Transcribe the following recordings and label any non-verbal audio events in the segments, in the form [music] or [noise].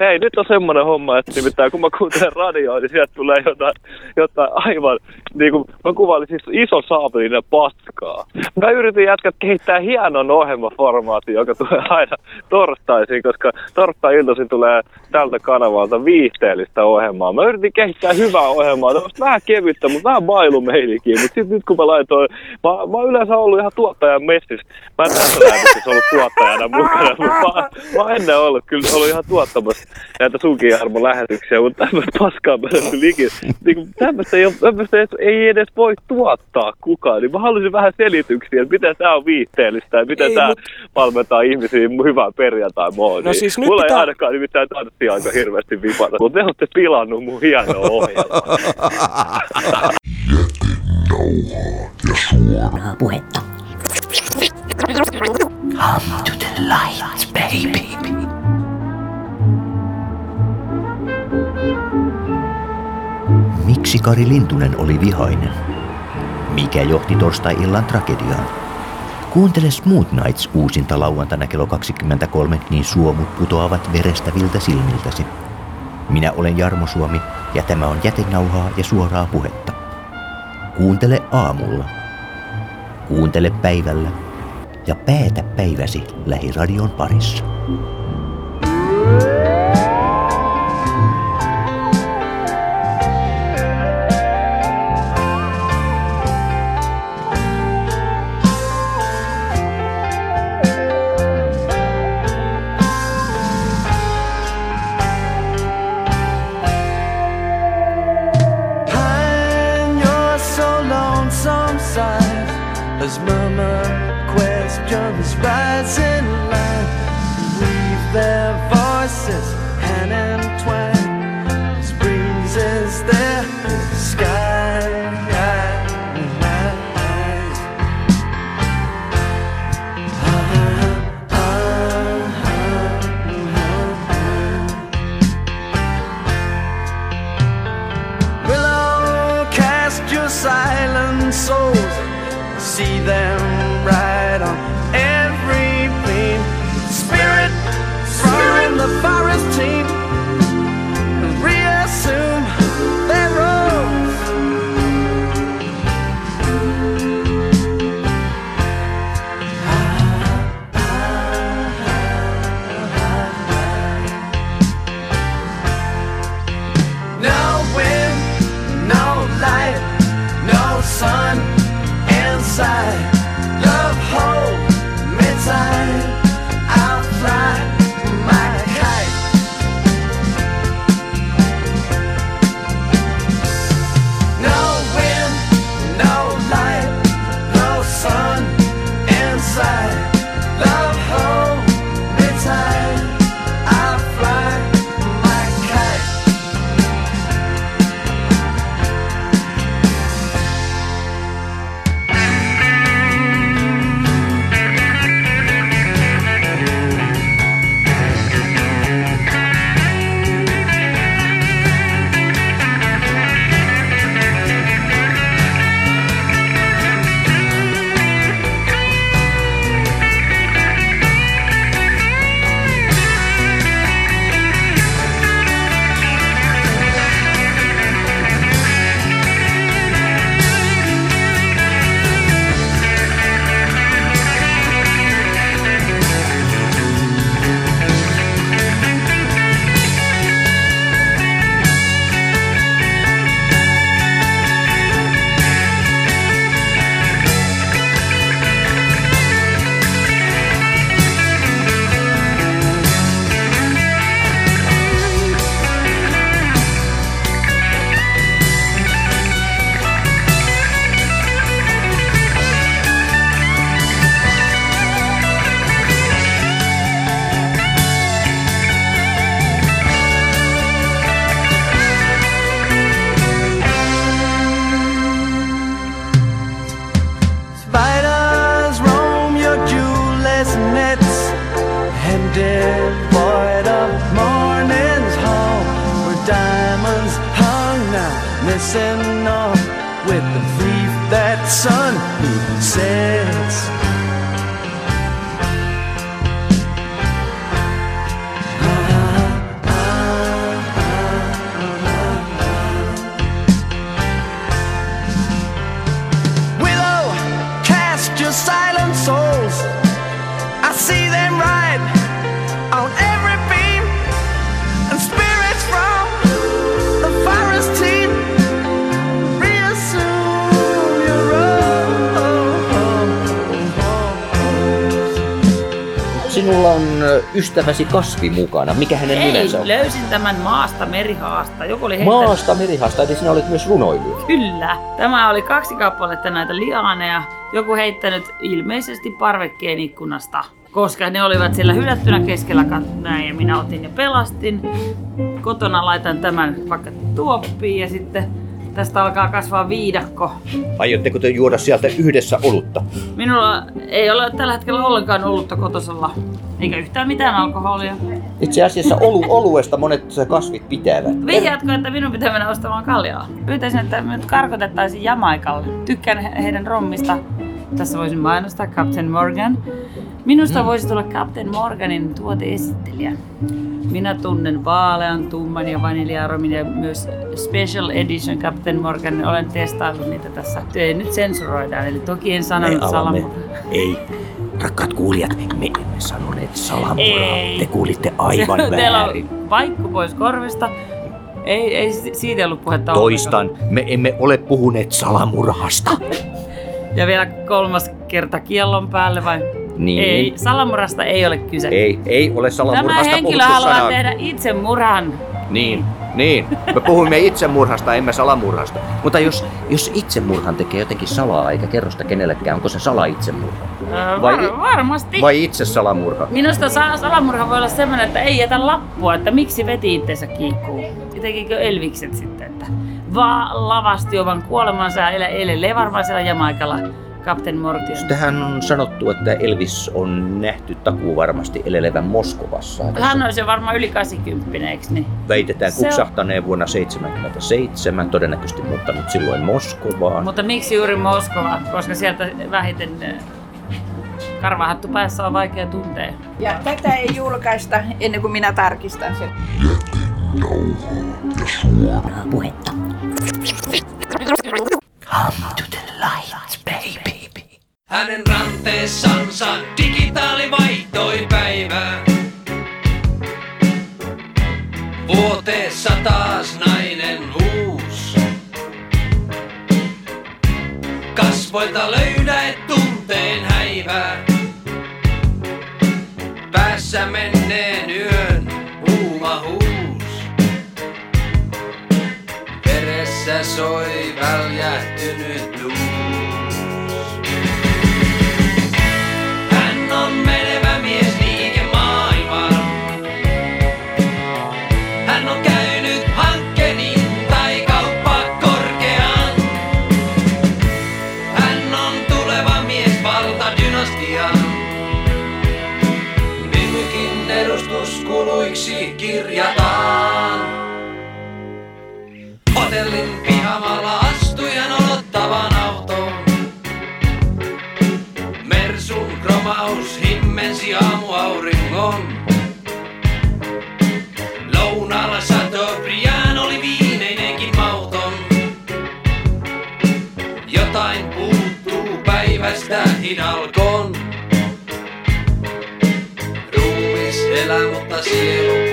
Hei, nyt on semmoinen homma, että nimittäin kun mä kuuntelen radioa, niin sieltä tulee jotain, jotain aivan, niin kuin mä kuvailin siis iso saapelinen paskaa. Mä yritin jätkät kehittää hienon ohjelmaformaatin, joka tulee aina torstaisin, koska torstai-iltaisin tulee tältä kanavalta viihteellistä ohjelmaa. Mä yritin kehittää hyvää ohjelmaa, tämmöistä vähän kevyttä, mutta vähän bailumeilikin. Mutta sitten nyt kun mä laitoin, mä, mä oon yleensä ollut ihan tuottajan messissä. Mä en tässä lähetyksessä ollut tuottajana mukana, mutta mä, mä ennen ollut kyllä ollut ihan tuottamassa näitä sunkin armon lähetyksiä, mutta tämmöistä paskaa mä liikin. Niin tämmöistä, ei, tämmöistä ei edes voi tuottaa kukaan. Niin mä haluaisin vähän selityksiä, että miten tämä on viihteellistä ja miten tämä mut... valmentaa ihmisiä hyvää perjantai-moodiin. No siis nyt Mulla pitää... ei ainakaan nimittäin tanssia aika hirveästi vipata, mutta te olette pilannut mun hienoa ohjelmaa. Jätenauhaa ja suoraa puhetta. Come to the light, baby. Miksi Kari Lintunen oli vihainen? Mikä johti torstai-illan tragediaan? Kuuntele Smooth Nights uusinta lauantaina kello 23, niin suomut putoavat verestäviltä silmiltäsi. Minä olen Jarmo Suomi ja tämä on jätenauhaa ja suoraa puhetta. Kuuntele aamulla. Kuuntele päivällä ja päätä päiväsi lähiradion parissa. Messing up with the thief, that son who said. Ystäväsi kasvi mukana? Mikä hänen Ei, nimensä on? löysin tämän maasta merihaasta. Joku oli heittänyt... Maasta merihasta, eli sinä olet myös runoilija. Kyllä. Tämä oli kaksi kappaletta näitä liaaneja. Joku heittänyt ilmeisesti parvekkeen ikkunasta. Koska ne olivat siellä hylättynä keskellä kat- näin ja minä otin ja pelastin. Kotona laitan tämän vaikka tuoppiin ja sitten tästä alkaa kasvaa viidakko. Aiotteko te juoda sieltä yhdessä olutta? Minulla ei ole tällä hetkellä ollenkaan olutta kotosalla, eikä yhtään mitään alkoholia. Itse asiassa olu, oluesta monet kasvit pitävät. Vihjaatko, että minun pitää mennä ostamaan kaljaa? Pyytäisin, että minut karkotettaisiin Jamaikalle. Tykkään he- heidän rommista. Tässä voisin mainostaa Captain Morgan. Minusta mm. voisi tulla Captain Morganin tuoteesittelijä. Minä tunnen vaalean, tumman ja vaniljaromin ja myös Special Edition Captain Morgan. Olen testaillut niitä tässä. Ei nyt sensuroidaan, eli toki en sanonut salamurhaa. Ei. Rakkaat kuulijat, me emme sanoneet salamurhaa. Ei. Te kuulitte aivan [laughs] Teillä väärin. on vaikku pois korvista. Ei, ei si- siitä ollut puhetta Toistan, me emme ole puhuneet salamurhasta. Ja vielä kolmas kerta kiellon päälle vai? Niin. Ei, salamurasta ei ole kyse. Ei, ei ole Tämä salamurhasta henkilö puhuttu haluaa sanaa. tehdä itsemurhan. Niin, niin. Me puhumme itsemurhasta, emme salamurhasta. Mutta jos, jos itsemurhan tekee jotenkin salaa eikä kerro sitä kenellekään, onko se sala-itsemurha? Öö, Vai- var- varmasti. Vai itse salamurha? Minusta sa- salamurha voi olla semmoinen, että ei jätä lappua, että miksi veti itsensä kiikkuu. Ja tekikö Elvikset sitten, että vaan lavasti oman kuolemansa ja ele- elelee varmaan siellä Jamaikalla Captain Morgan. Tähän on sanottu, että Elvis on nähty takuu varmasti elelevän Moskovassa. Hän olisi jo varmaan yli 80, eikö niin? Väitetään Se on- kupsahtaneen vuonna 1977, todennäköisesti muuttanut silloin Moskovaan. Mutta miksi juuri Moskova? Koska sieltä vähiten äh, karvahattu päässä on vaikea tuntea. Ja tätä ei julkaista ennen kuin minä tarkistan sen. Puhetta. Ranteessansa digitaali vaihtoi päivää. Vuoteessa taas nainen uus. Kasvoilta löydä et tunteen häivää. Päässä menneen yön huuma huus. Veressä soi väljähtynyt luus. Pihamalla astujan odottavan autoon. Mersun kromaus himmensi aamuauringon. Lounaalla Chateaubriand oli viimeinenkin mauton. Jotain puuttuu päivästä hidalkon. Ruumis elää, mutta sielu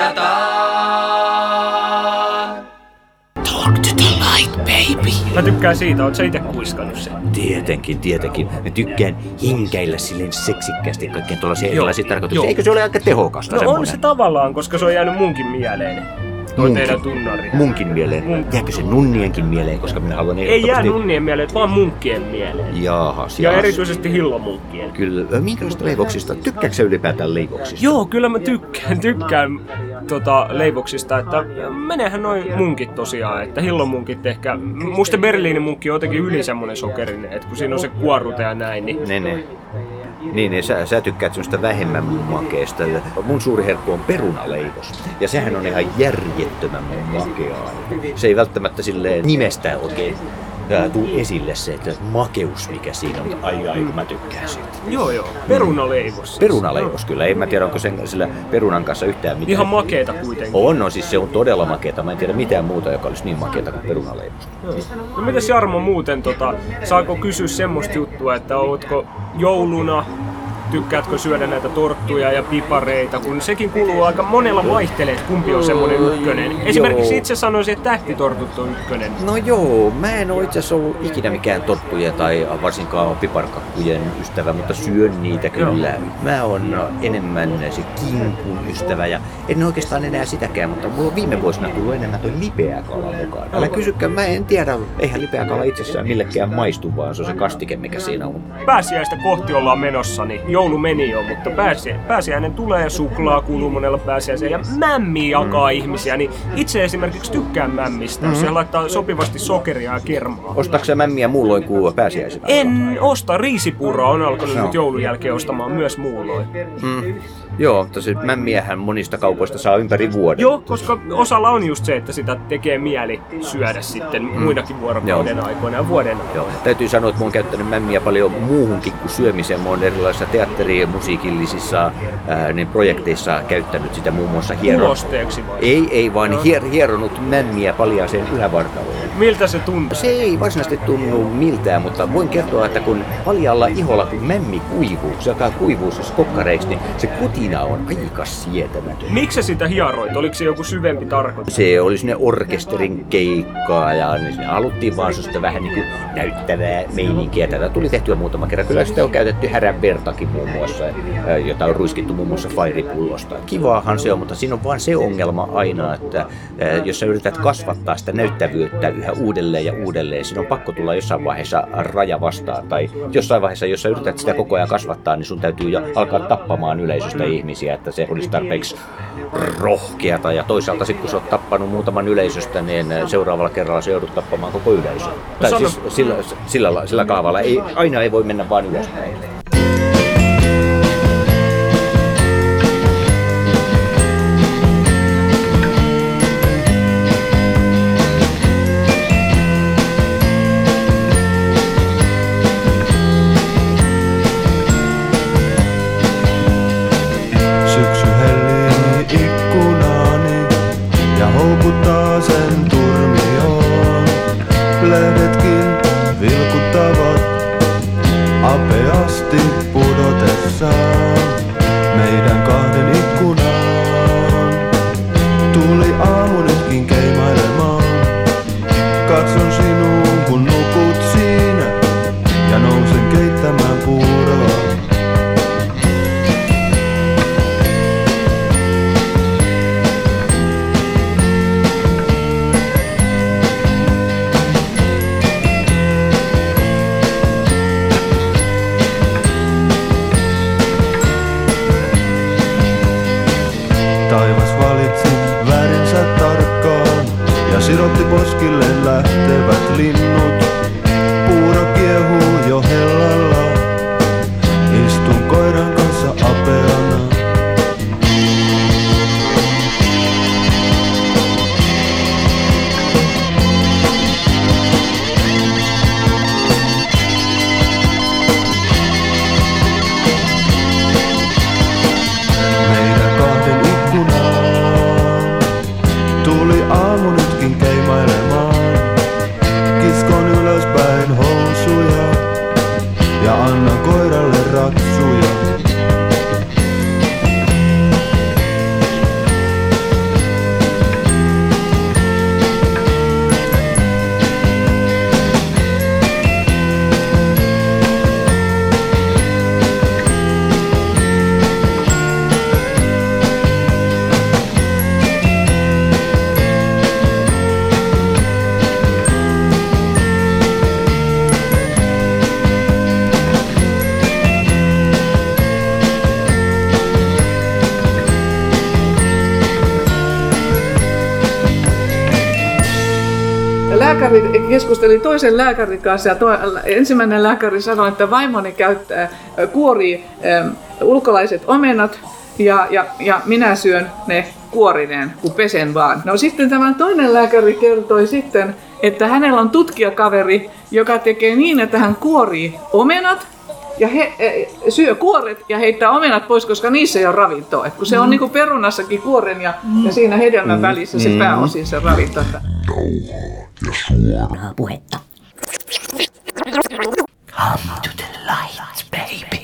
kirjataan. Talk to the light, baby. Mä tykkään siitä, oot sä ite kuiskannut sen? Tietenkin, tietenkin. Mä tykkään hinkäillä silleen seksikkäästi kaikkien tuollaisia erilaisia tarkoituksia. Eikö se ole aika tehokasta No on semmoinen? se tavallaan, koska se on jäänyt munkin mieleeni. Toi teidän tunnari. Munkin mieleen. Mun- Jääkö se nunnienkin mieleen, koska minä haluan Ei jää nunnien mieleen, vaan munkkien mieleen. Jaahas, Ja erityisesti hillomunkkien. Kyllä. Minkälaista leivoksista? Tykkääkö sä ylipäätään leivoksista? Joo, kyllä mä tykkään, tykkään tota, leivoksista, että menehän noin munkit tosiaan, että hillomunkit ehkä, musta Berliinin munkki on jotenkin yli semmonen sokerinen, että kun siinä on se kuorute ja näin, niin Ne, ne. Niin, niin sä, sä tykkäät semmoista vähemmän makeesta. Mun suuri herkku on perunaleivos. Ja sehän on ihan järjettömän makeaa. Se ei välttämättä silleen nimestään oikein ää, tuu esille se, että makeus mikä siinä on. Ai ai, kun mä tykkään siitä. joo joo, perunaleivos. siis. Perunaleivos kyllä. En mä tiedä, onko sen, sillä perunan kanssa yhtään mitään. Ihan makeeta kuitenkin. On, no siis se on todella makeata. Mä en tiedä mitään muuta, joka olisi niin makeata kuin perunaleivos. No mitäs Jarmo muuten, tota, saako kysyä semmoista juttua, että ootko jouluna, tykkäätkö syödä näitä torttuja ja pipareita, kun sekin kuuluu aika monella vaihtelee, että kumpi on semmoinen ykkönen. Esimerkiksi Joo. itse sanoisin, että tähtitortut on ykkönen. No joo, mä en ole itse asiassa ollut ikinä mikään torttujen tai varsinkaan piparkakkujen ystävä, mutta syön niitä kyllä. Mä oon enemmän se kinkun ystävä ja en oikeastaan enää sitäkään, mutta mulla on viime vuosina tullut enemmän toi lipeä kala mukaan. Älä kysykään, mä en tiedä, eihän lipeä kala itsessään millekään maistu, vaan se on se kastike, mikä siinä on. Pääsiäistä kohti ollaan menossa, niin joulu meni jo, mutta pääsi, pääsiäinen tulee, suklaa kuuluu monella pääsiäiseen ja mämmi jakaa Mm. ihmisiä, niin itse esimerkiksi tykkään mämmistä, jos se laittaa sopivasti sokeria ja kermaa. Ostatko sä mämmiä muulloin kuin pääsiäisenä? En osta riisipuuroa, on alkanut Joo. nyt joulun jälkeen ostamaan myös muulloin. Mm. Joo, mutta se mämmiähän monista kaupoista saa ympäri vuoden. Joo, koska osalla on just se, että sitä tekee mieli syödä sitten muinakin vuorokauden Joo. aikoina ja vuoden Joo. Täytyy sanoa, että mä oon käyttänyt mämmiä paljon muuhunkin kuin syömiseen. Mä oon erilaisissa ja musiikillisissa ää, niin projekteissa käyttänyt sitä muun muassa hieron. Vai? Ei, ei vaan hier, hieronut mämmiä paljaaseen ylävartaloon. Miltä se tuntuu? Se ei varsinaisesti tunnu miltään, mutta voin kertoa, että kun paljalla iholla, kun mämmi kuivuu, se alkaa kuivua siis kokkareiksi, niin se kutina on aika sietämätön. Miksi sä sitä hieroit? Oliko se joku syvempi tarkoitus? Se oli sinne orkesterin keikkaa ja niin sinne haluttiin vaan sellaista vähän niin kuin näyttävää meininkiä. Tätä tuli tehtyä muutama kerran. Kyllä sitä on käytetty härän vertakin muun muassa, jota on ruiskittu muun muassa fairipullosta. Kivaahan se on, mutta siinä on vaan se ongelma aina, että jos sä yrität kasvattaa sitä näyttävyyttä yhä uudelleen ja uudelleen, siinä on pakko tulla jossain vaiheessa raja vastaan. Tai jossain vaiheessa, jos sä yrität sitä koko ajan kasvattaa, niin sun täytyy jo alkaa tappamaan yleisöstä ihmisiä, että se olisi tarpeeksi rohkeata. Ja toisaalta sitten kun sä oot tappanut muutaman yleisöstä, niin seuraavalla kerralla se joudut tappamaan koko yleisön. Tai sano- siis sillä, sillä, sillä kaavalla. Ei, aina ei voi mennä vain ylöspäin. so falling lääkäri keskusteli toisen lääkärin kanssa ja to, ensimmäinen lääkäri sanoi, että vaimoni käyttää, kuori ulkolaiset omenat ja, ja, ja minä syön ne kuorineen, kun pesen vaan. No sitten tämä toinen lääkäri kertoi sitten, että hänellä on tutkijakaveri, joka tekee niin, että hän kuorii omenat ja he, e, syö kuoret ja heittää omenat pois, koska niissä ei ole ravintoa. Et kun se on mm. niin kuin perunassakin kuoren ja, mm. ja siinä hedelmän mm. välissä se mm. pääosin se ravinto. Nauhaa Come to the light, baby.